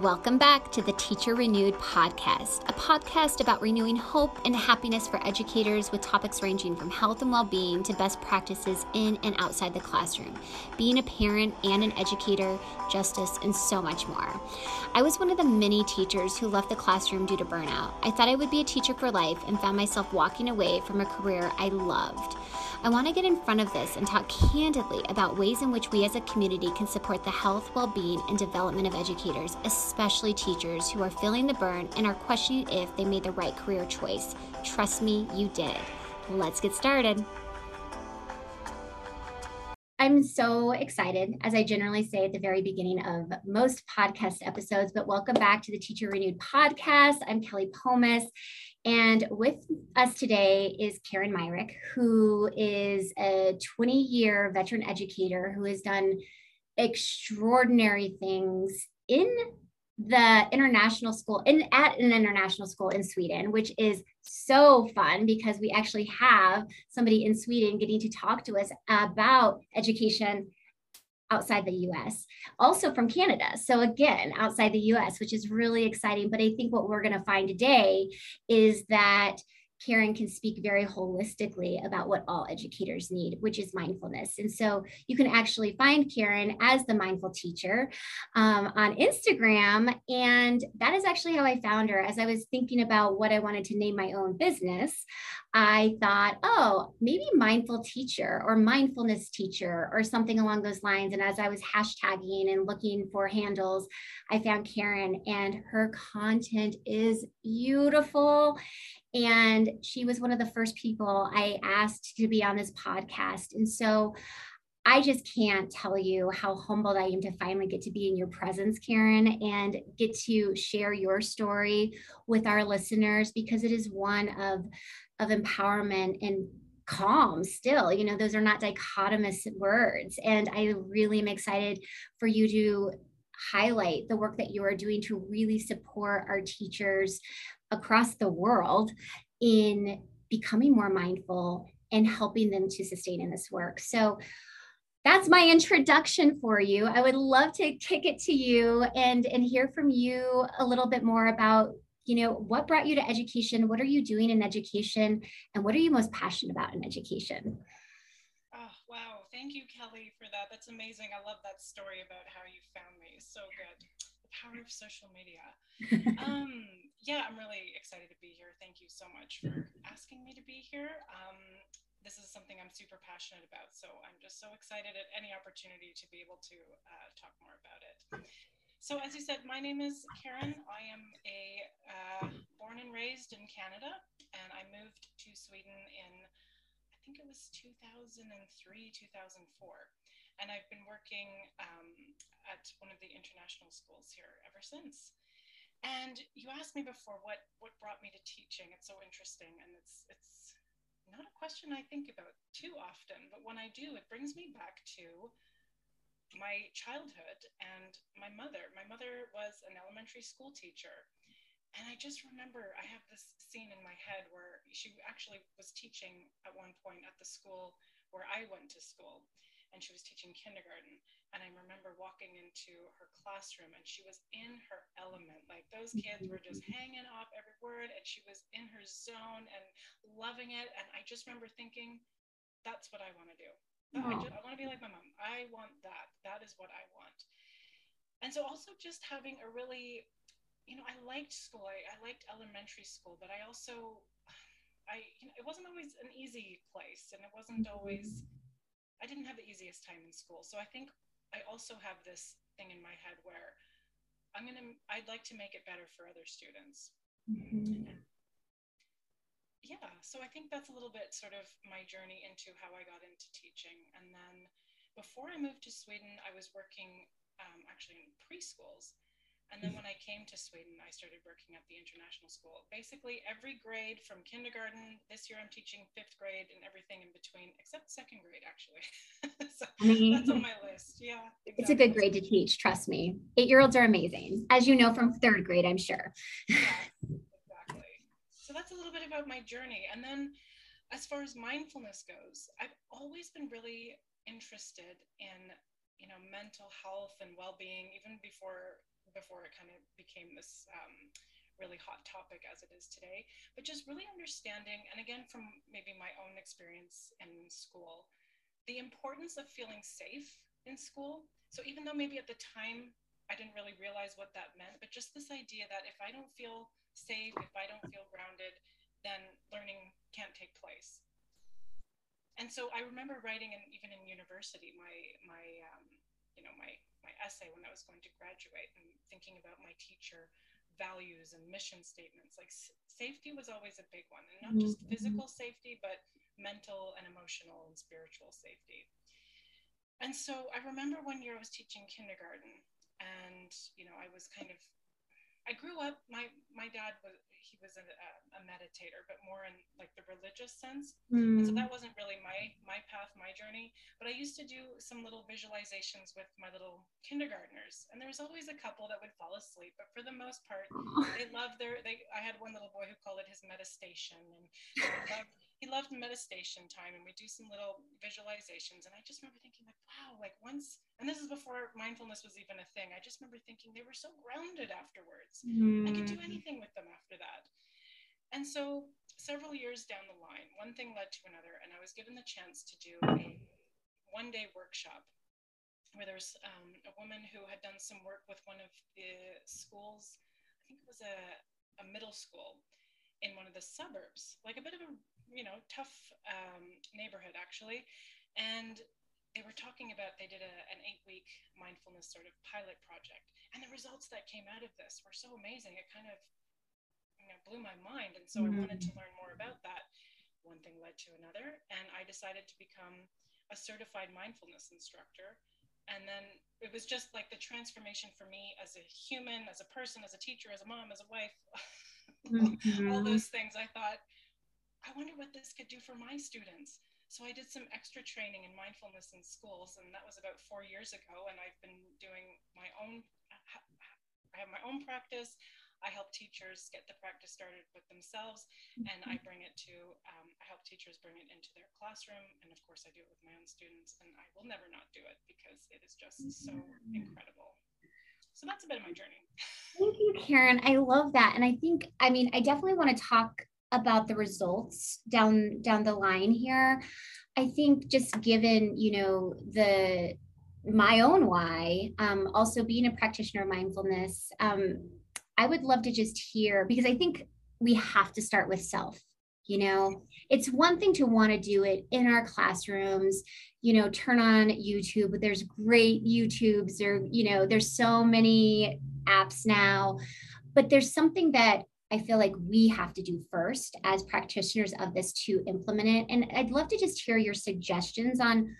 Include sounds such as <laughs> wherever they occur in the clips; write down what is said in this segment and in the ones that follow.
Welcome back to the Teacher Renewed podcast, a podcast about renewing hope and happiness for educators with topics ranging from health and well being to best practices in and outside the classroom, being a parent and an educator, justice, and so much more. I was one of the many teachers who left the classroom due to burnout. I thought I would be a teacher for life and found myself walking away from a career I loved. I want to get in front of this and talk candidly about ways in which we as a community can support the health, well being, and development of educators, especially teachers who are feeling the burn and are questioning if they made the right career choice. Trust me, you did. Let's get started. I'm so excited, as I generally say at the very beginning of most podcast episodes, but welcome back to the Teacher Renewed podcast. I'm Kelley Pomas, and with us today is Karen Myrick, who is a 20 year veteran educator who has done extraordinary things in the international school in at an international school in Sweden, which is so fun because we actually have somebody in Sweden getting to talk to us about education outside the US, also from Canada. So, again, outside the US, which is really exciting. But I think what we're going to find today is that Karen can speak very holistically about what all educators need, which is mindfulness. And so you can actually find Karen as the mindful teacher um, on Instagram. And that is actually how I found her. As I was thinking about what I wanted to name my own business, I thought, oh, maybe mindful teacher or mindfulness teacher or something along those lines. And as I was hashtagging and looking for handles, I found Karen, and her content is beautiful. And she was one of the first people I asked to be on this podcast. And so I just can't tell you how humbled I am to finally get to be in your presence, Karen, and get to share your story with our listeners because it is one of, of empowerment and calm still. You know, those are not dichotomous words. And I really am excited for you to highlight the work that you are doing to really support our teachers across the world in becoming more mindful and helping them to sustain in this work. So that's my introduction for you. I would love to kick it to you and and hear from you a little bit more about you know what brought you to education? What are you doing in education? And what are you most passionate about in education? Oh wow. Thank you kelley for that. That's amazing. I love that story about how you found me. So good the power of social media. <laughs> Um, yeah, I'm really excited to be here. Thank you so much for asking me to be here. Um, this is something I'm super passionate about, so I'm just so excited at any opportunity to be able to uh, talk more about it. So, as you said, my name is Karen. I am a uh, born and raised in Canada, and I moved to Sweden in I think it was 2003, 2004 and I've been working um, at one of the international schools here ever since. And you asked me before what what brought me to teaching. It's so interesting, and it's it's not a question I think about too often, but when I do, it brings me back to my childhood and my mother. My mother was an elementary school teacher. And I just remember I have this scene in my head where she actually was teaching at one point at the school where I went to school and she was teaching kindergarten. And I remember walking into her classroom and she was in her element. Like those kids were just mm-hmm. hanging off every word and she was in her zone and loving it. And I just remember thinking, that's what I want to do. I, just, I want to be like my mom. I want that. That is what I want. And so also just having a really, you know, I liked school. I, I liked elementary school, but I also, <sighs> I, you know, it wasn't always an easy place and it wasn't always mm-hmm. I didn't have the easiest time in school. So I think I also have this thing in my head where I'm going to, I'd like to make it better for other students. Mm-hmm. Yeah, so I think that's a little bit sort of my journey into how I got into teaching. And then before I moved to Sweden, I was working um, actually in preschools. And then when I came to Sweden, I started working at the international school. Basically, every grade from kindergarten. This year, I'm teaching fifth grade and everything in between, except second grade, actually. <laughs> so that's on my list. Yeah. Exactly. It's a good grade to teach. Trust me. Eight year olds are amazing, as you know from third grade, I'm sure. yeah, <laughs> exactly. So that's a little bit about my journey. And then, as far as mindfulness goes, I've always been really interested in you know mental health and well-being even before before it kind of became this um, really hot topic as it is today. But just really understanding, and again, from maybe my own experience in school, the importance of feeling safe in school. So even though maybe at the time I didn't really realize what that meant, but just this idea that if I don't feel safe, if I don't feel grounded, then learning can't take place. And so I remember writing, and even in university, my my um, you know my my essay when I was going to graduate and thinking about my teacher values and mission statements. Like safety was always a big one, and not just mm-hmm. physical safety, but mental and emotional and spiritual safety. And so I remember one year I was teaching kindergarten, and you know I was kind of I grew up. My my dad was he was a, a meditator, but more in like the religious sense. Mm. And so that wasn't really my my path, my journey. But I used to do some little visualizations with my little kindergartners, and there was always a couple that would fall asleep. But for the most part, <laughs> they loved their. They I had one little boy who called it his meditation, and <laughs> loved, he loved meditation time, and we do some little visualizations. And I just remember thinking like, wow, like once and this is before mindfulness was even a thing. I just remember thinking they were so grounded afterwards. Mm. I could do mm. anything with them after that. And so several years down the line, one thing led to another, and I was given the chance to do a one day workshop where there was um, a woman who had done some work with one of the schools, I think it was a, a middle school in one of the suburbs, like a bit of a, you know, tough um, neighborhood actually. And they were talking about they did a, an eight week mindfulness sort of pilot project and the results that came out of this were so amazing it kind of you know blew my mind and so mm-hmm. i wanted to learn more about that one thing led to another and i decided to become a certified mindfulness instructor and then it was just like the transformation for me as a human as a person as a teacher as a mom as a wife <laughs> mm-hmm. all those things i thought i wonder what this could do for my students so I did some extra training in mindfulness in schools, and that was about four years ago. And I've been doing my own, I have my own practice. I help teachers get the practice started with themselves, and I bring it to, um, I help teachers bring it into their classroom. And of course, I do it with my own students, and I will never not do it because it is just so incredible. So that's a bit of my journey. Thank you, Karen. I love that. And I think, I mean, I definitely want to talk about the results down down the line here. I think just given you know the my own why um, also being a practitioner of mindfulness um, i would love to just hear because i think we have to start with self you know? It's one thing to want to do it in our classrooms you know turn on youtube there's great youtubes there you know there's so many apps now but there's something that I feel like we have to do first as practitioners of this to implement it. And I'd love to just hear your suggestions on,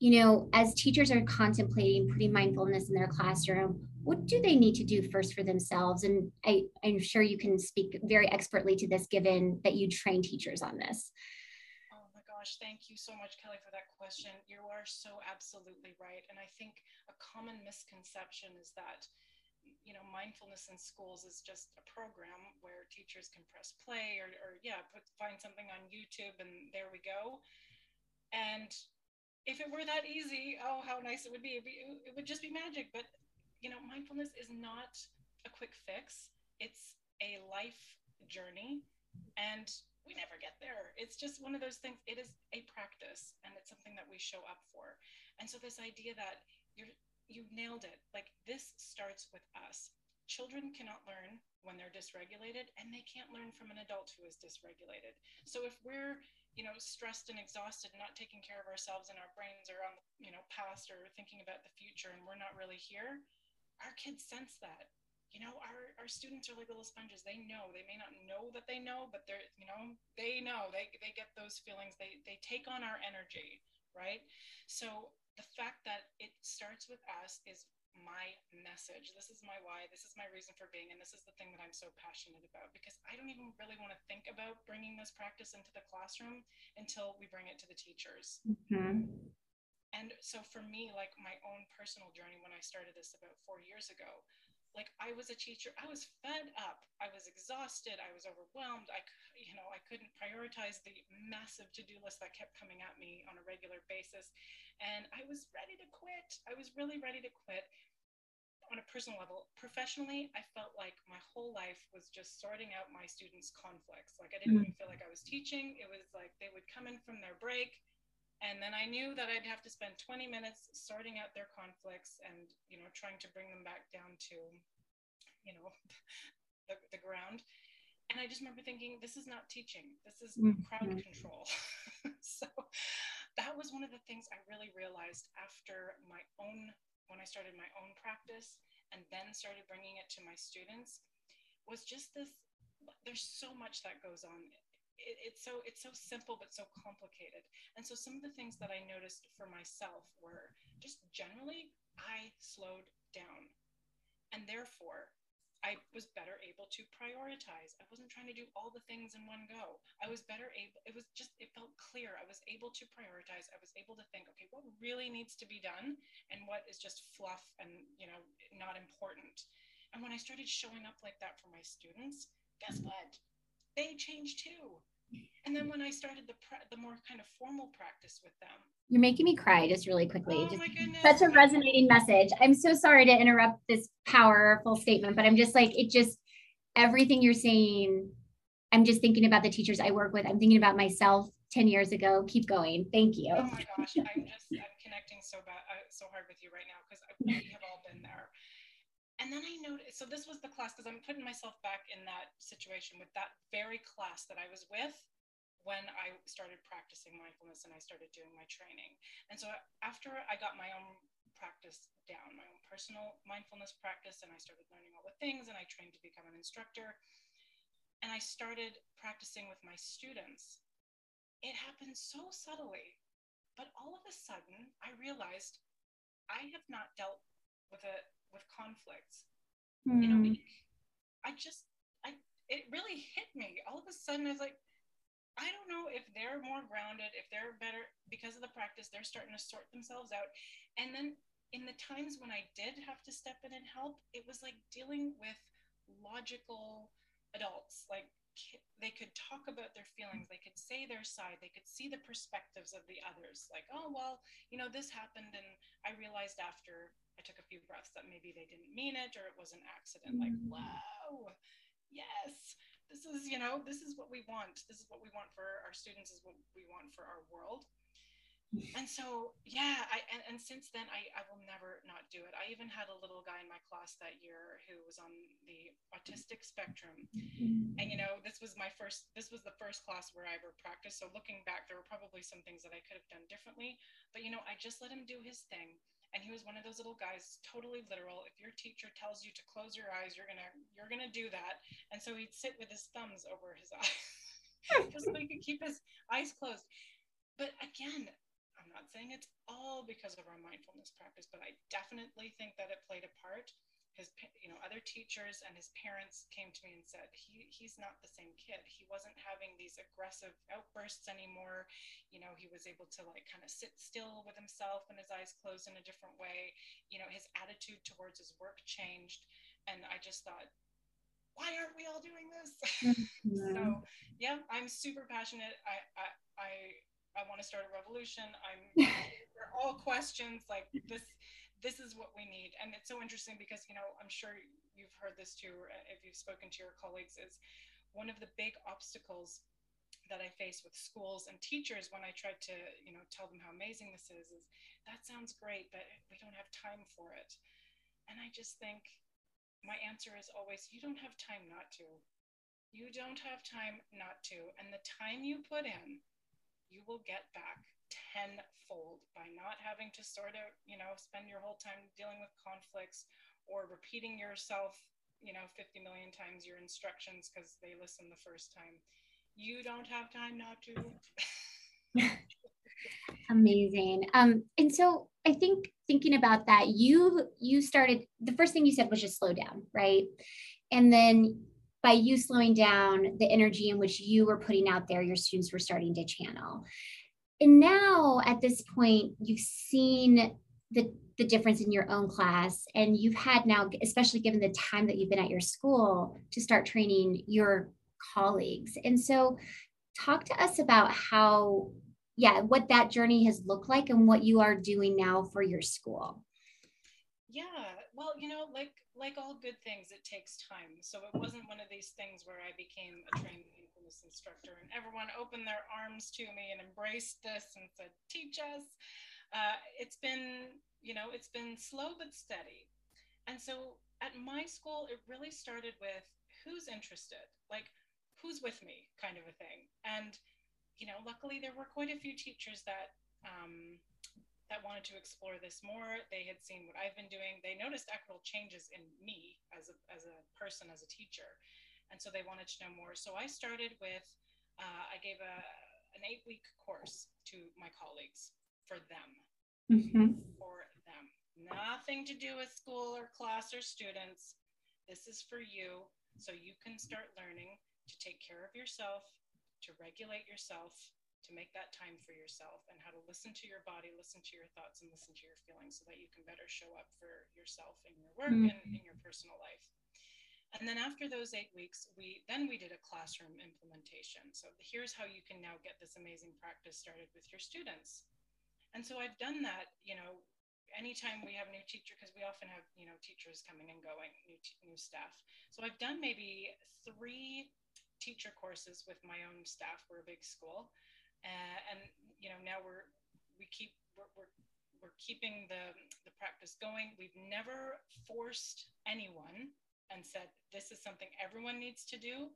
you know, as teachers are contemplating putting mindfulness in their classroom, what do they need to do first for themselves? And I, I'm sure you can speak very expertly to this given that you train teachers on this. Oh my gosh, thank you so much, Kelley, for that question. You are so absolutely right. And I think a common misconception is that you know, mindfulness in schools is just a program where teachers can press play or, or yeah, put, find something on YouTube and there we go. And if it were that easy, oh, how nice it would be. It would just be magic. But, you know, mindfulness is not a quick fix. It's a life journey and we never get there. It's just one of those things. It is a practice and it's something that we show up for. And so this idea that you're you nailed it. Like this starts with us. Children cannot learn when they're dysregulated, and they can't learn from an adult who is dysregulated. So if we're, you know, stressed and exhausted, not taking care of ourselves, and our brains are on, you know, past or thinking about the future, and we're not really here, our kids sense that. You know, our, our students are like little sponges. They know. They may not know that they know, but they're, you know, they know. They they get those feelings. They they take on our energy, right? So the fact that it starts with us is my message. This is my why. This is my reason for being. And this is the thing that I'm so passionate about because I don't even really want to think about bringing this practice into the classroom until we bring it to the teachers. Mm-hmm. And so for me, like my own personal journey when I started this about four years ago, like I was a teacher, I was fed up, I was exhausted, I was overwhelmed. I, you know, I couldn't prioritize the massive to-do list that kept coming at me on a regular basis and I was ready to quit. I was really ready to quit on a personal level, professionally, I felt like my whole life was just sorting out my students' conflicts. Like I didn't mm-hmm. even feel like I was teaching. It was like they would come in from their break, and then I knew that I'd have to spend 20 minutes sorting out their conflicts and you know trying to bring them back down to, you know, <laughs> the, the ground. And I just remember thinking, this is not teaching. This is mm-hmm. crowd control. <laughs> so that was one of the things I really realized after my own when I started my own practice and then started bringing it to my students was just this there's so much that goes on it, it's so it's so simple but so complicated and so some of the things that i noticed for myself were just generally i slowed down and therefore I was better able to prioritize. I wasn't trying to do all the things in one go. I was better able, it was just, it felt clear. I was able to prioritize. I was able to think, okay, what really needs to be done and what is just fluff and, you know, not important. And when I started showing up like that for my students, guess what? They change too. And then when I started the pra- the more kind of formal practice with them, you're making me cry just really quickly. Oh just such a resonating message. I'm so sorry to interrupt this powerful statement, but I'm just like it. Just everything you're saying. I'm just thinking about the teachers I work with. I'm thinking about myself 10 years ago. Keep going. Thank you. Oh my gosh, I'm just I'm connecting so bad, uh, so hard with you right now because we have all been there. And then I noticed, so this was the class because I'm putting myself back in that situation with that very class that I was with when I started practicing mindfulness and I started doing my training. And so after I got my own practice down, my own personal mindfulness practice, and I started learning all the things and I trained to become an instructor, and I started practicing with my students, it happened so subtly. But all of a sudden, I realized I have not dealt with a with conflicts mm. in a week. I just I it really hit me. All of a sudden I was like, I don't know if they're more grounded, if they're better because of the practice, they're starting to sort themselves out. And then in the times when I did have to step in and help, it was like dealing with logical adults. Like they could talk about their feelings, they could say their side, they could see the perspectives of the others. Like, oh, well, you know, this happened. And I realized after I took a few breaths that maybe they didn't mean it or it was an accident. Like, mm. whoa, yes this is you know this is what we want this is what we want for our students is what we want for our world and so yeah i and, and since then I, I will never not do it. I even had a little guy in my class that year who was on the autistic spectrum. And you know this was my first this was the first class where i ever practiced. So looking back there were probably some things that i could have done differently. But you know i just let him do his thing. And he was one of those little guys totally literal. If your teacher tells you to close your eyes you're gonna you're gonna do that. And so he'd sit with his thumbs over his <laughs> eyes just so he could keep his eyes closed. But again i'm not saying it's all because of our mindfulness practice but i definitely think that it played a part. His you know other teachers and his parents came to me and said he he's not the same kid. He wasn't having these aggressive outbursts anymore. You know he was able to like kind of sit still with himself and his eyes closed in a different way. You know his attitude towards his work changed and i just thought why aren't we all doing this? <laughs> Mm-hmm. so yeah i'm super passionate. I i i, I want to start a revolution i'm <laughs> for all questions like this this is what we need. And it's so interesting because, you know, I'm sure you've heard this too, uh, if you've spoken to your colleagues, is one of the big obstacles that I face with schools and teachers when I try to, you know, tell them how amazing this is, is that sounds great, but we don't have time for it. And I just think my answer is always, you don't have time not to. You don't have time not to. And the time you put in, you will get back tenfold by not having to sort of, you know, spend your whole time dealing with conflicts or repeating yourself, you know, 50 million times your instructions because they listen the first time. You don't have time not to. Amazing. Um, and so I think thinking about that, you you started the first thing you said was just slow down, right? And then by you slowing down, the energy in which you were putting out there, your students were starting to channel. And now at this point you've seen the the difference in your own class and you've had now especially given the time that you've been at your school to start training your colleagues. And so talk to us about how yeah what that journey has looked like and what you are doing now for your school. Yeah well, you know, like like all good things, it takes time. So it wasn't one of these things where I became a trained mindfulness instructor and everyone opened their arms to me and embraced this and said, "Teach us." Uh, it's been, you know, it's been slow but steady. And so at my school, it really started with who's interested, like who's with me, kind of a thing. And you know, luckily there were quite a few teachers that um, that wanted to explore this more. They had seen what I've been doing. They noticed equitable changes in me as a, as a person, as a teacher. And so they wanted to know more. So I started with, uh, I gave a, an eight week course to my colleagues for them. Mm-hmm. For them. Nothing to do with school or class or students. This is for you. So you can start learning to take care of yourself, to regulate yourself, to make that time for yourself and how to listen to your body, listen to your thoughts, and listen to your feelings so that you can better show up for yourself in your work mm-hmm. and in your personal life. And then after those eight weeks, we then we did a classroom implementation. So here's how you can now get this amazing practice started with your students. And so I've done that, you know, anytime we have a new teacher, because we often have, you know, teachers coming and going, new, t- new staff. So I've done maybe three teacher courses with my own staff. We're a big school. Uh, and you know now we're we keep we're, we're, we're keeping the the practice going. We've never forced anyone and said this is something everyone needs to do.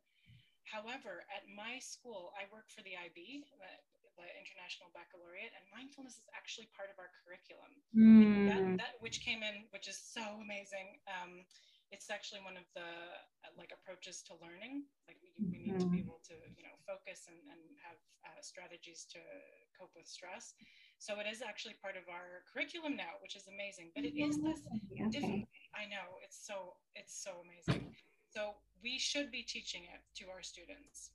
However at my school i work for the ib the, the international baccalaureate and mindfulness is actually part of our curriculum. Mm. that, that, which came in which is so amazing um, it's actually one of the uh, like approaches to learning. Like we, we need to be mm-hmm. able to you know focus and, and have uh, strategies to cope with stress. So it is actually part of our curriculum now which is amazing but it is this different i know it's so it's so amazing. So we should be teaching it to our students.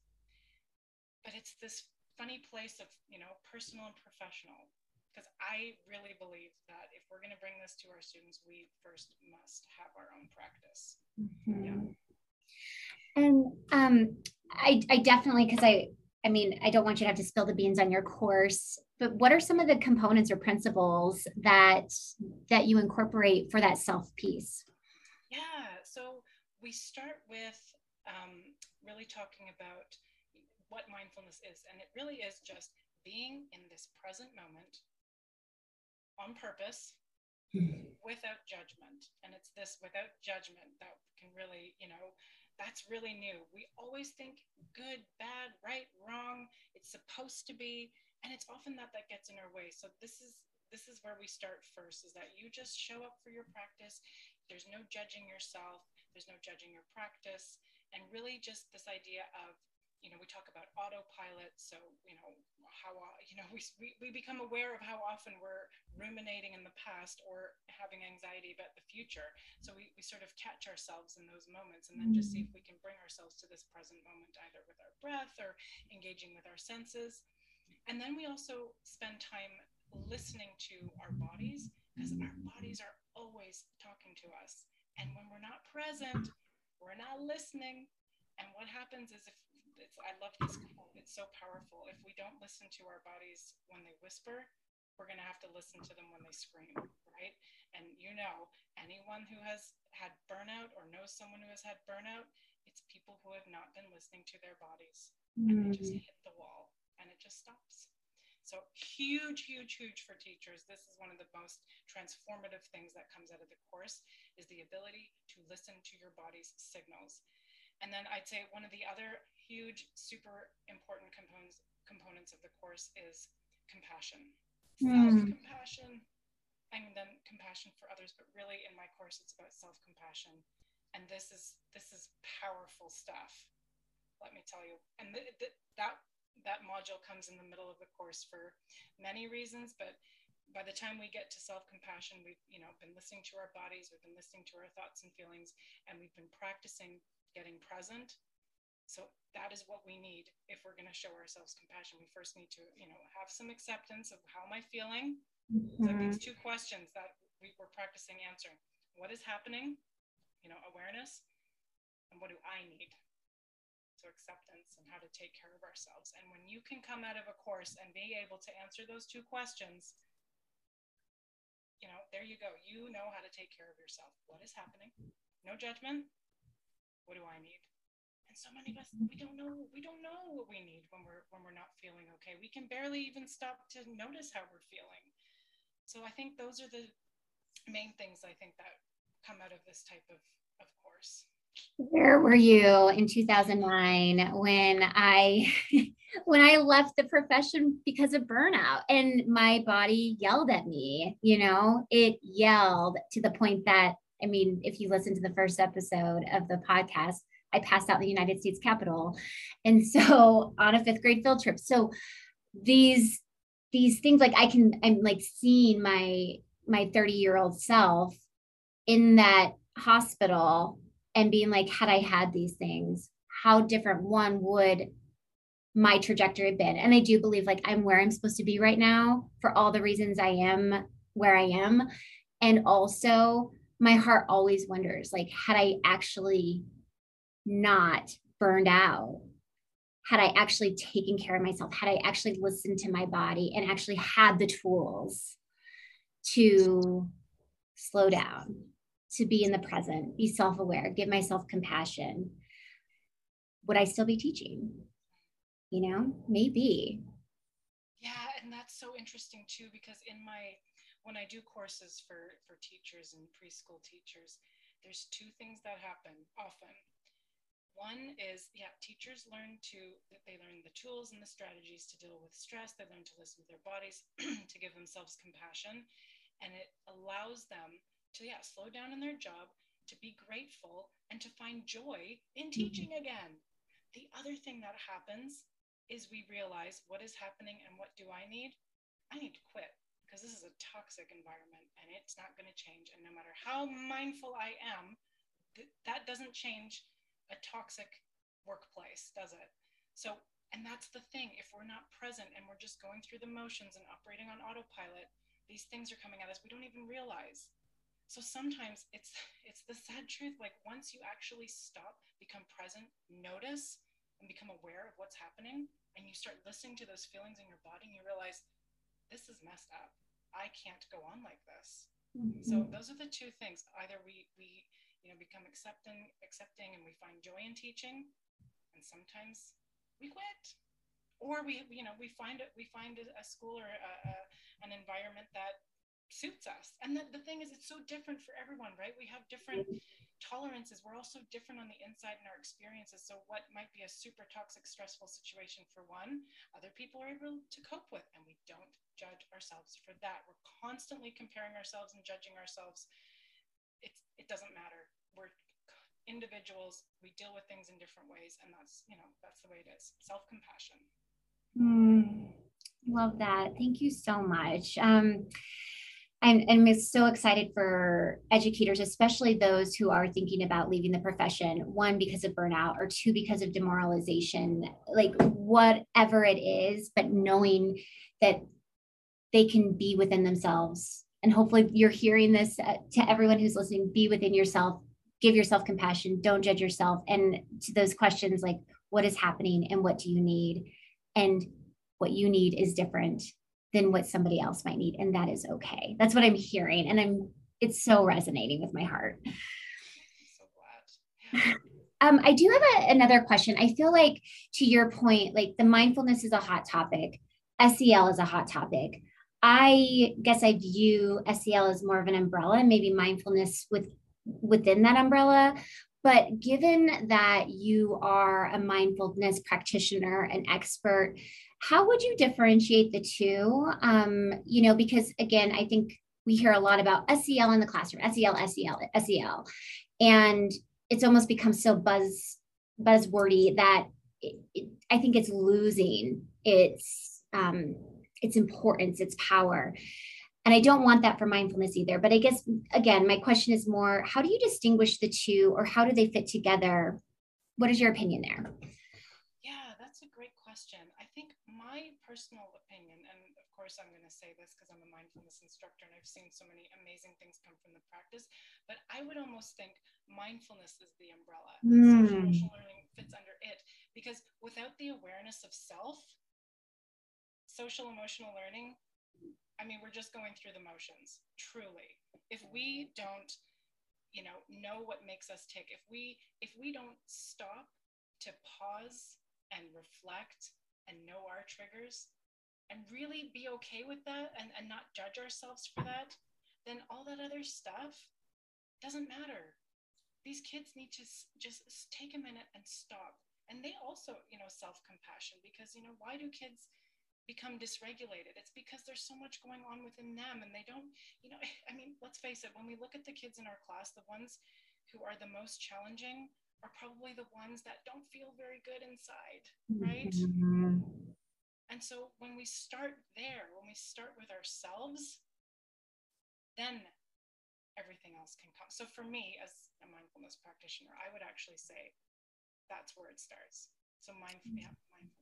But it's this funny place of you know personal and professional because I really believe that if we're going to bring this to our students, we first must have our own practice. Mm-hmm. Yeah. And um, I, I definitely, because I, I mean, I don't want you to have to spill the beans on your course, but what are some of the components or principles that that you incorporate for that self piece? Yeah, so we start with um, really talking about what mindfulness is, and it really is just being in this present moment on purpose hmm. without judgment. And it's this without judgment that can really, you know, that's really new. We always think good, bad, right, wrong, it's supposed to be, and it's often that that gets in our way. So this is this is where we start first is that you just show up for your practice. There's no judging yourself, there's no judging your practice, and really just this idea of you know, we talk about autopilot. So, you know, how, uh, you know, <laughs> we, we, we become aware of how often we're ruminating in the past or having anxiety about the future. So we, we sort of catch ourselves in those moments and then just see if we can bring ourselves to this present moment, either with our breath or engaging with our senses. And then we also spend time listening to our bodies because our bodies are always talking to us. And when we're not present, we're not listening. And what happens is if it's I love this quote. It's so powerful. If we don't listen to our bodies when they whisper, we're going to have to listen to them when they scream, right? And you know, anyone who has had burnout or knows someone who has had burnout, it's people who have not been listening to their bodies and they just mm. hit the wall and it just stops. So huge, huge, huge for teachers. This is one of the most transformative things that comes out of the course is the ability to listen to your body's signals. And then I'd say one of the other huge, super important components components of the course is compassion, mm. self-compassion, and then compassion for others. But really, in my course, it's about self-compassion, and this is this is powerful stuff. Let me tell you. And th- th- that that module comes in the middle of the course for many reasons, but by the time we get to self-compassion we've you know been listening to our bodies we've been listening to our thoughts and feelings and we've been practicing getting present. So that is what we need if we're going to show ourselves compassion. We first need to, you know, have some acceptance of how am I feeling. Mm-hmm. So these two questions that we were practicing answering: What is happening? You know, awareness, and what do I need? So acceptance and how to take care of ourselves. And when you can come out of a course and be able to answer those two questions, you know, there you go. You know how to take care of yourself. What is happening? No judgment. What do I need? And so many of us, we don't know, we don't know what we need when we're when we're not feeling okay. We can barely even stop to notice how we're feeling. So I think those are the main things I think that come out of this type of, of course. Where were you in 2009 when I <laughs> when I left the profession because of burnout and my body yelled at me, you know, it yelled to the point that I mean, if you listen to the first episode of the podcast, I passed out in the United States Capitol. And so <laughs> on a fifth grade field trip. So these these things like I can I'm like seeing my my 30 year old self in that hospital and being like, had I had these things, how different one would my trajectory have been? And I do believe like I'm where I'm supposed to be right now for all the reasons I am where I am. And also, my heart always wonders like, had I actually not burned out, had I actually taken care of myself, had I actually listened to my body and actually had the tools to slow down, to be in the present, be self aware, give myself compassion, would I still be teaching? You know, maybe. Yeah, and that's so interesting too, because in my when I do courses for for teachers and preschool teachers, there's two things that happen often. One is, yeah, teachers learn to, they learn the tools and the strategies to deal with stress. They learn to listen to their bodies, <clears throat> to give themselves compassion. And it allows them to, yeah, slow down in their job, to be grateful, and to find joy in mm-hmm. teaching again. The other thing that happens is we realize what is happening and what do I need? I need to quit because this is a toxic environment and it's not going to change. And no matter how mindful I am, th- that doesn't change a toxic workplace, does it? So, and that's the thing. If we're not present and we're just going through the motions and operating on autopilot, these things are coming at us. We don't even realize. So sometimes it's it's the sad truth. Like once you actually stop, become present, notice, and become aware of what's happening, and you start listening to those feelings in your body, and you realize this is messed up. I can't go on like this. Mm-hmm. So those are the two things. Either we we you know become accepting accepting and we find joy in teaching. And sometimes we quit. Or we you know we find it we find a school or a, a, an environment that suits us. And the, the thing is it's so different for everyone right? We have different tolerances. We're also different on the inside in our experiences. So what might be a super toxic stressful situation for one other people are able to cope with and we don't judge ourselves for that. We're constantly comparing ourselves and judging ourselves it doesn't matter. We're individuals. We deal with things in different ways, and that's you know that's the way it is. Self compassion. Mm, love that. Thank you so much. Um, I'm, I'm so excited for educators, especially those who are thinking about leaving the profession, one, because of burnout, or two, because of demoralization, like whatever it is, but knowing that they can be within themselves and hopefully you're hearing this uh, to everyone who's listening be within yourself give yourself compassion don't judge yourself. And to those questions like what is happening and what do you need? And what you need is different than what somebody else might need and that is okay. That's what i'm hearing and i'm it's so resonating with my heart. So <laughs> um, I do have a, another question. I feel like, to your point, like the mindfulness is a hot topic, SEL is a hot topic. I guess I view SEL as more of an umbrella, maybe mindfulness with within that umbrella. But given that you are a mindfulness practitioner, an expert, how would you differentiate the two? Um, you know, because again, I think we hear a lot about SEL in the classroom, SEL, SEL, SEL, and it's almost become so buzz buzzwordy that it, it, I think it's losing its um, its importance, its power. And I don't want that for mindfulness either. But I guess, again, my question is more how do you distinguish the two or how do they fit together? What is your opinion there? Yeah, that's a great question. I think my personal opinion, and of course, I'm going to say this because I'm a mindfulness instructor and I've seen so many amazing things come from the practice, but I would almost think mindfulness is the umbrella. Mm. Social emotional learning fits under it because without the awareness of self, social emotional learning I mean, we're just going through the motions, truly. If we don't, you know, know what makes us tick, if we if we don't stop to pause and reflect and know our triggers and really be okay with that and, and not judge ourselves for that, then all that other stuff doesn't matter. These kids need to just take a minute and stop. And they also, you know, self compassion because, you know, why do kids become dysregulated. It's because there's so much going on within them and they don't, you know, <laughs> I mean, let's face it, when we look at the kids in our class, the ones who are the most challenging are probably the ones that don't feel very good inside, right? Mm-hmm. And so when we start there, when we start with ourselves, then everything else can come. So for me, as a mindfulness practitioner, I would actually say that's where it starts. So mindful, yeah, mindfulness.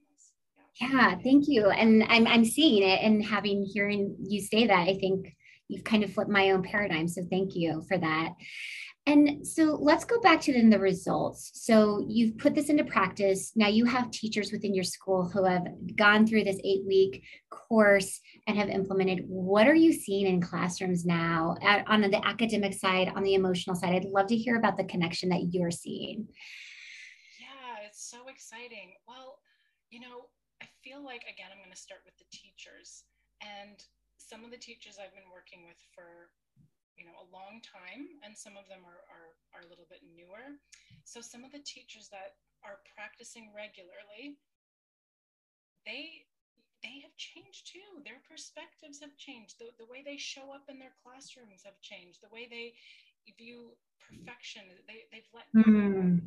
Yeah, thank you. And I'm I'm seeing it and having hearing you say that, I think you've kind of flipped my own paradigm. So thank you for that. And so let's go back to then the results. So you've put this into practice. Now you have teachers within your school who have gone through this eight week course and have implemented. What are you seeing in classrooms now at, on the academic side, on the emotional side? I'd love to hear about the connection that you're seeing. Yeah, it's so exciting. Well, you know, feel like, again, I'm going to start with the teachers. And some of the teachers I've been working with for you know a long time and some of them are, are, are a little bit newer. So some of the teachers that are practicing regularly they they have changed too. Their perspectives have changed. The, the way they show up in their classrooms have changed. The way they view perfection they, they've let mm.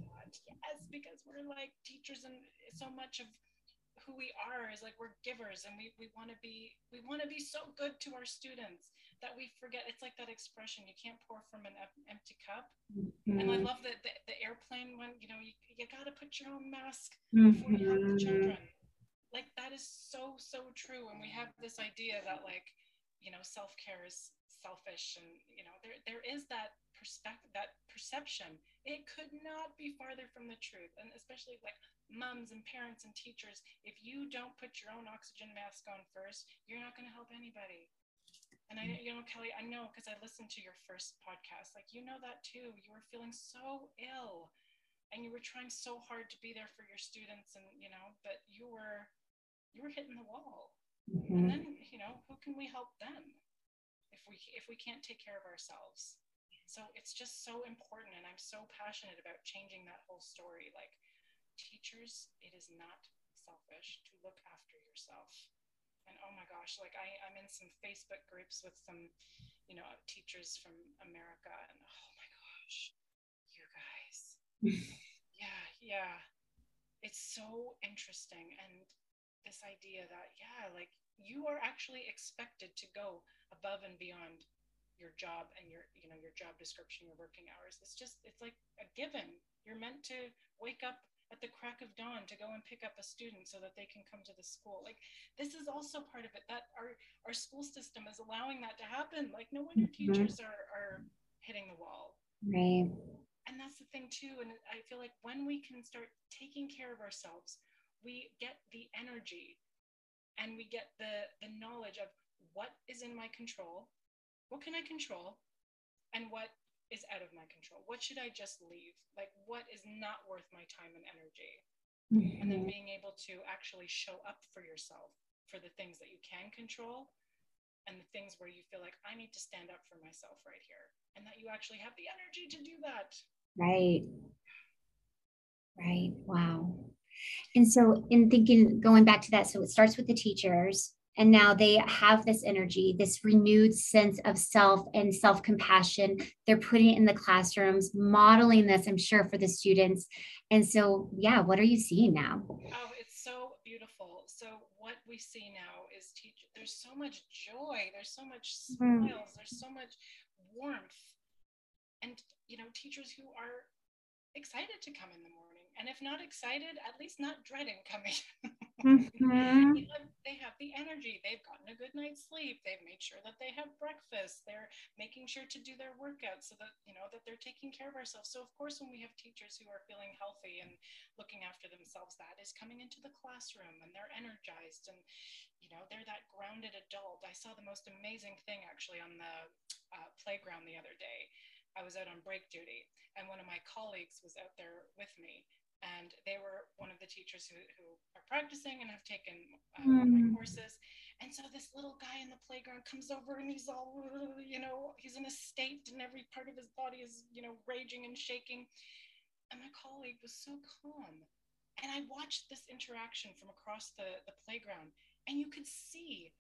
yes because we're like teachers and so much of who we are is like we're givers and we, we want to be we want to be so good to our students that we forget it's like that expression you can't pour from an empty cup mm-hmm. and i mm-hmm. love that the, the, airplane when you know you, you got to put your own mask before mm-hmm. you have the children like that is so so true and we have this idea that like you know self-care is selfish and you know there there is that perspective that perception it could not be farther from the truth and especially like moms and parents and teachers, if you don't put your own oxygen mask on first, you're not going to help anybody. And I, you know, Kelley, I know because I listened to your first podcast. Like, you know that too. You were feeling so ill, and you were trying so hard to be there for your students, and you know, but you were, you were hitting the wall. Mm-hmm. And then, you know, who can we help then, if we if we can't take care of ourselves? So it's just so important, and I'm so passionate about changing that whole story. Like, teachers, it is not selfish to look after yourself. And oh my gosh, like I, I'm in some Facebook groups with some, you know, teachers from America, and oh my gosh, you guys. <laughs> yeah, yeah. It's so interesting. And this idea that, yeah, like you are actually expected to go above and beyond your job and your you know your job description your working hours it's just it's like a given you're meant to wake up at the crack of dawn to go and pick up a student so that they can come to the school. Like this is also part of it that our our school system is allowing that to happen. Like no wonder mm-hmm. teachers are are hitting the wall. Right. And that's the thing too and i feel like when we can start taking care of ourselves we get the energy and we get the the knowledge of what is in my control what can i control and what is out of my control? What should I just leave? Like, what is not worth my time and energy? Mm-hmm. And then mm-hmm. being able to actually show up for yourself for the things that you can control and the things where you feel like I need to stand up for myself right here and that you actually have the energy to do that. Right. Right. Wow. And so, in thinking, going back to that, so it starts with the teachers, and now they have this energy this renewed sense of self and self-compassion. They're putting it in the classrooms modeling this i'm sure for the students. And so yeah what are you seeing now? Oh it's so beautiful. So what we see now is teach there's so much joy there's so much mm-hmm. smiles mm. there's so much warmth. And you know teachers who are excited to come in the morning and if not excited at least not dreading coming <laughs> Mm-hmm. they have the energy. They've gotten a good night's sleep. They've made sure that they have breakfast. They're making sure to do their workouts so that you know that they're taking care of ourselves. So of course, when we have teachers who are feeling healthy and looking after themselves, that is coming into the classroom and they're energized and you know they're that grounded adult. I saw the most amazing thing actually on the uh, playground the other day. I was out on break duty, and one of my colleagues was out there with me and they were one of the teachers who, who are practicing and have taken uh, mm. one of my hmm. courses. And so this little guy in the playground comes over and he's all, you know, he's in a state and every part of his body is, you know, raging and shaking. And my colleague was so calm. And I watched this interaction from across the, the playground and you could see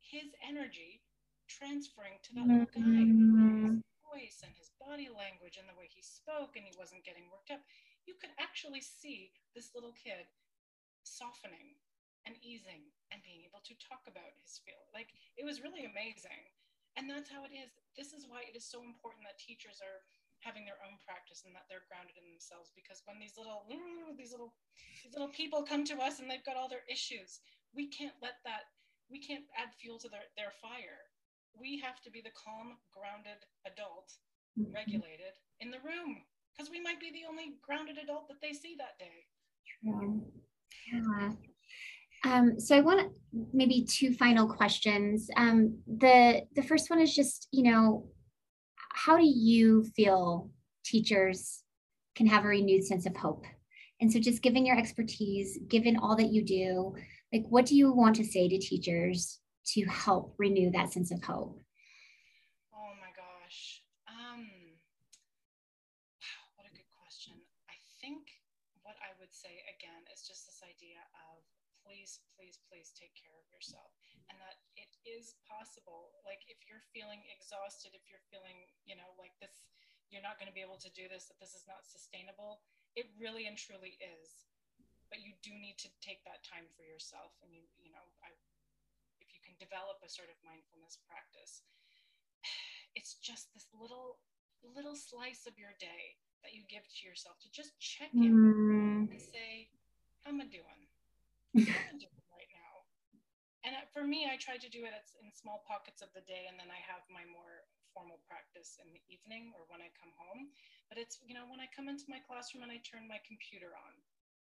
his energy transferring to that little guy. Voice and his body language and the way he spoke and he wasn't getting worked up you could actually see this little kid softening and easing and being able to talk about his feel. Like it was really amazing. And that's how it is. This is why it is so important that teachers are having their own practice and that they're grounded in themselves because when these little these little these little people come to us and they've got all their issues, we can't let that we can't add fuel to their, their fire. We have to be the calm, grounded adult, mm-hmm. regulated in the room because we might be the only grounded adult that they see that day. True. Yeah. Um, so I want maybe two final questions. Um, the the first one is just you know, how do you feel teachers can have a renewed sense of hope? And so, just given your expertise, given all that you do, like what do you want to say to teachers to help renew that sense of hope? Oh my gosh. Um, what a good question. I think what I would say again is just this idea of please, please, please take care of yourself. And that it is possible. Like if you're feeling exhausted, if you're feeling, you know, like this, you're not going to be able to do this, that this is not sustainable, it really and truly is. But you do need to take that time for yourself. And you, you know, I, develop a sort of mindfulness practice, <sighs> it's just this little, little slice of your day that you give to yourself to just check in mm. and say, How am I doing? <laughs> How am I doing right now? And for me, I try to do it in small pockets of the day, and then I have my more formal practice in the evening or when I come home. But it's, you know, when I come into my classroom and I turn my computer on,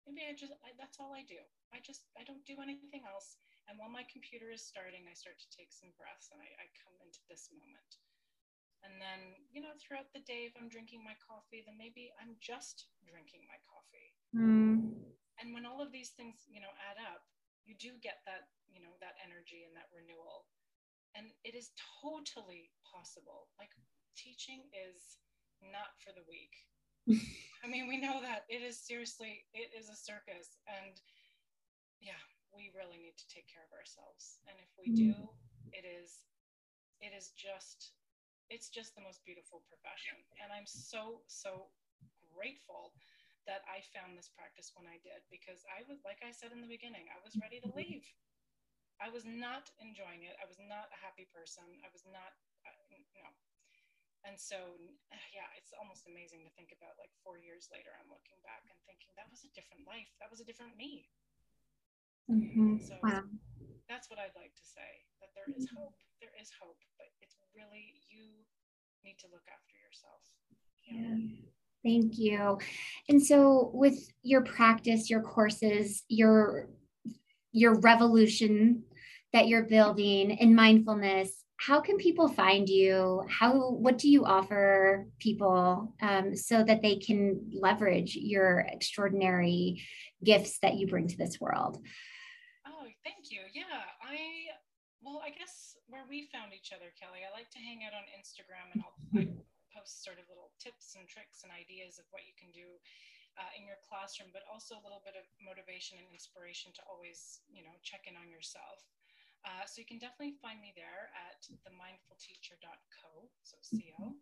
maybe I just, I, that's all I do. I just, I don't do anything else. And while my computer is starting, I start to take some breaths and I, I come into this moment. And then, you know, throughout the day, if I'm drinking my coffee, then maybe I'm just drinking my coffee. Mm. And when all of these things, you know, add up, you do get that, you know, that energy and that renewal. And it is totally possible. Like teaching is not for the weak. <laughs> I mean, we know that it is seriously, it is a circus. And yeah, we really need to take care of ourselves. And if we do, mm. it is, it is just it's just the most beautiful profession. And I'm so, so grateful that I found this practice when I did because I was, like I said in the beginning, I was ready to leave. I was not enjoying it. I was not a happy person. I was not, uh, no. And so, yeah, it's almost amazing to think about like four years later, I'm looking back and thinking that was a different life. That was a different me. Mm-hmm. So wow. that's what I'd like to say that there is hope. There is hope, but it's really you need to look after yourself. Yeah. Thank you. And so with your practice, your courses, your your revolution that you're building in mindfulness, how can people find you? How what do you offer people um, so that they can leverage your extraordinary gifts that you bring to this world? Thank you. Yeah, I well, I guess where we found each other, Kelley. I like to hang out on Instagram and I'll I post sort of little tips and tricks and ideas of what you can do uh, in your classroom, but also a little bit of motivation and inspiration to always, you know, check in on yourself. Uh, so you can definitely find me there at themindfulteacher.co, so CO.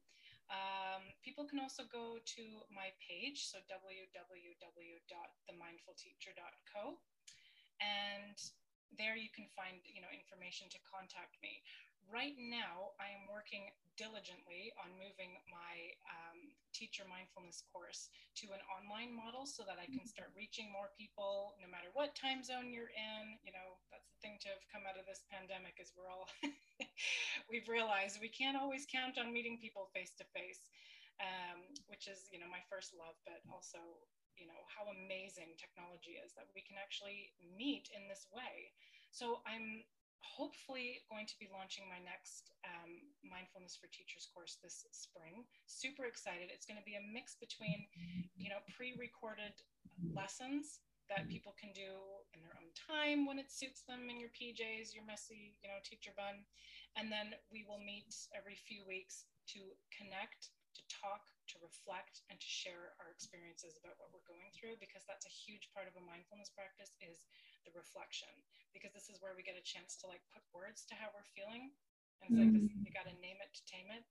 Um, people can also go to my page, so www.themindfulteacher.co, and there you can find you know information to contact me right now, I am working diligently on moving my um, teacher mindfulness course to an online model so that I can start reaching more people no matter what time zone you're in. You know, that's the thing to have come out of this pandemic is we're all, <laughs> we've realized we can't always count on meeting people face to face, which is, you know, my first love, but also you know how amazing technology is that we can actually meet in this way. So i'm hopefully going to be launching my next um, mindfulness for teachers course this spring. Super excited. It's going to be a mix between you know pre-recorded lessons that people can do in their own time when it suits them in your pjs your messy you know teacher bun. And then we will meet every few weeks to connect to talk to reflect and to share our experiences about what we're going through because that's a huge part of a mindfulness practice is the reflection. Because this is where we get a chance to like put words to how we're feeling and it's like this you got to name it to tame it.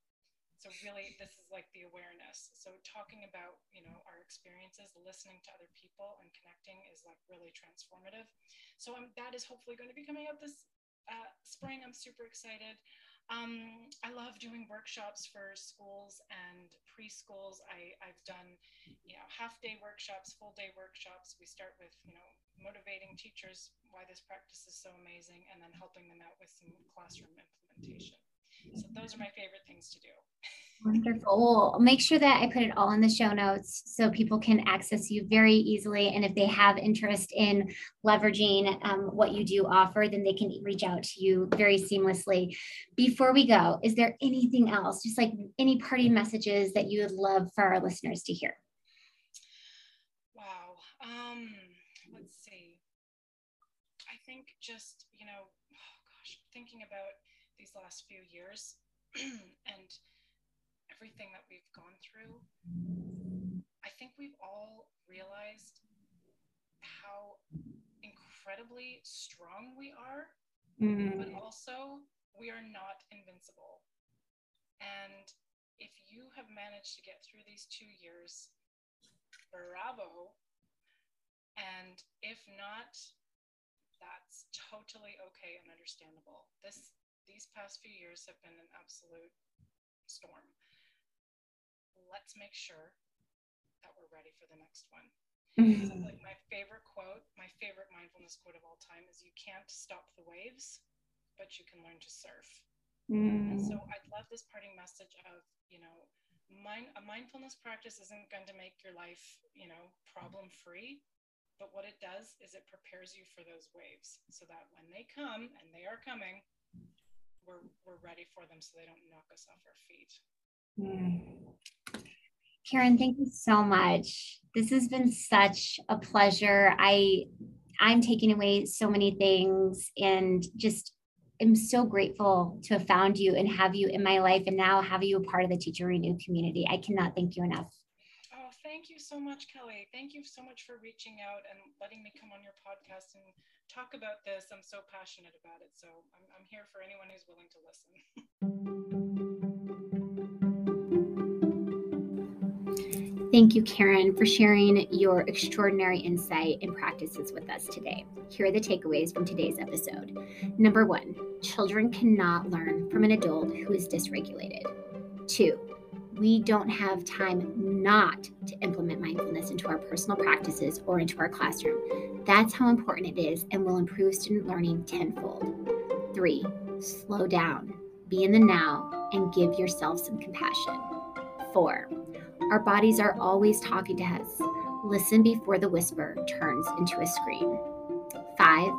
So really this is like the awareness. So talking about you know our experiences listening to other people and connecting is like really transformative. So um, that is hopefully going to be coming out this uh, spring. I'm super excited um, I love doing workshops for schools and preschools. I, I've done, you know, half day workshops, full day workshops. We start with, you know, motivating teachers why this practice is so amazing and then helping them out with some classroom implementation. So those are my favorite things to do. <laughs> Wonderful. Well, make sure that I put it all in the show notes so people can access you very easily. And if they have interest in leveraging um, what you do offer, then they can reach out to you very seamlessly. Before we go, is there anything else, just like any party messages that you would love for our listeners to hear? Wow. Um, let's see. I think just, you know, oh gosh, thinking about these last few years <clears throat> and everything that we've gone through, I think we've all realized how incredibly strong we are, mm. but also we are not invincible. And if you have managed to get through these two years, bravo. And if not, that's totally okay and understandable. This these past few years have been an absolute storm let's make sure that we're ready for the next one. Mm-hmm. So like my favorite quote, my favorite mindfulness quote of all time is you can't stop the waves, but you can learn to surf. Mm. And so I'd love this parting message of, you know, mind, a mindfulness practice isn't going to make your life, you know, problem free, but what it does is it prepares you for those waves so that when they come, and they are coming, we're, we're ready for them so they don't knock us off our feet. Mm. Karen, thank you so much. This has been such a pleasure. I I'm taking away so many things and just am so grateful to have found you and have you in my life and now have you a part of the Teacher Renew community. I cannot thank you enough. Oh, thank you so much, Kelley. Thank you so much for reaching out and letting me come on your podcast and talk about this. I'm so passionate about it. So I'm, I'm here for anyone who's willing to listen. <laughs> Thank you, Karen, for sharing your extraordinary insight and practices with us today. Here are the takeaways from today's episode. Number one, children cannot learn from an adult who is dysregulated. Two, we don't have time not to implement mindfulness into our personal practices or into our classroom. That's how important it is and will improve student learning tenfold. Three, slow down, be in the now, and give yourself some compassion. Four, our bodies are always talking to us. Listen before the whisper turns into a scream. Five,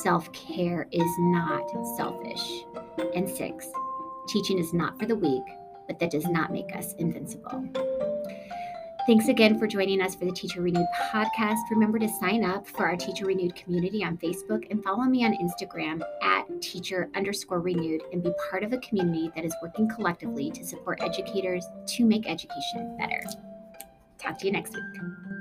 self care is not selfish. And six, teaching is not for the weak, but that does not make us invincible. Thanks again for joining us for the Teacher Renewed podcast. Remember to sign up for our Teacher Renewed community on Facebook and follow me on Instagram at teacher underscore renewed and be part of a community that is working collectively to support educators to make education better. Talk to you next week.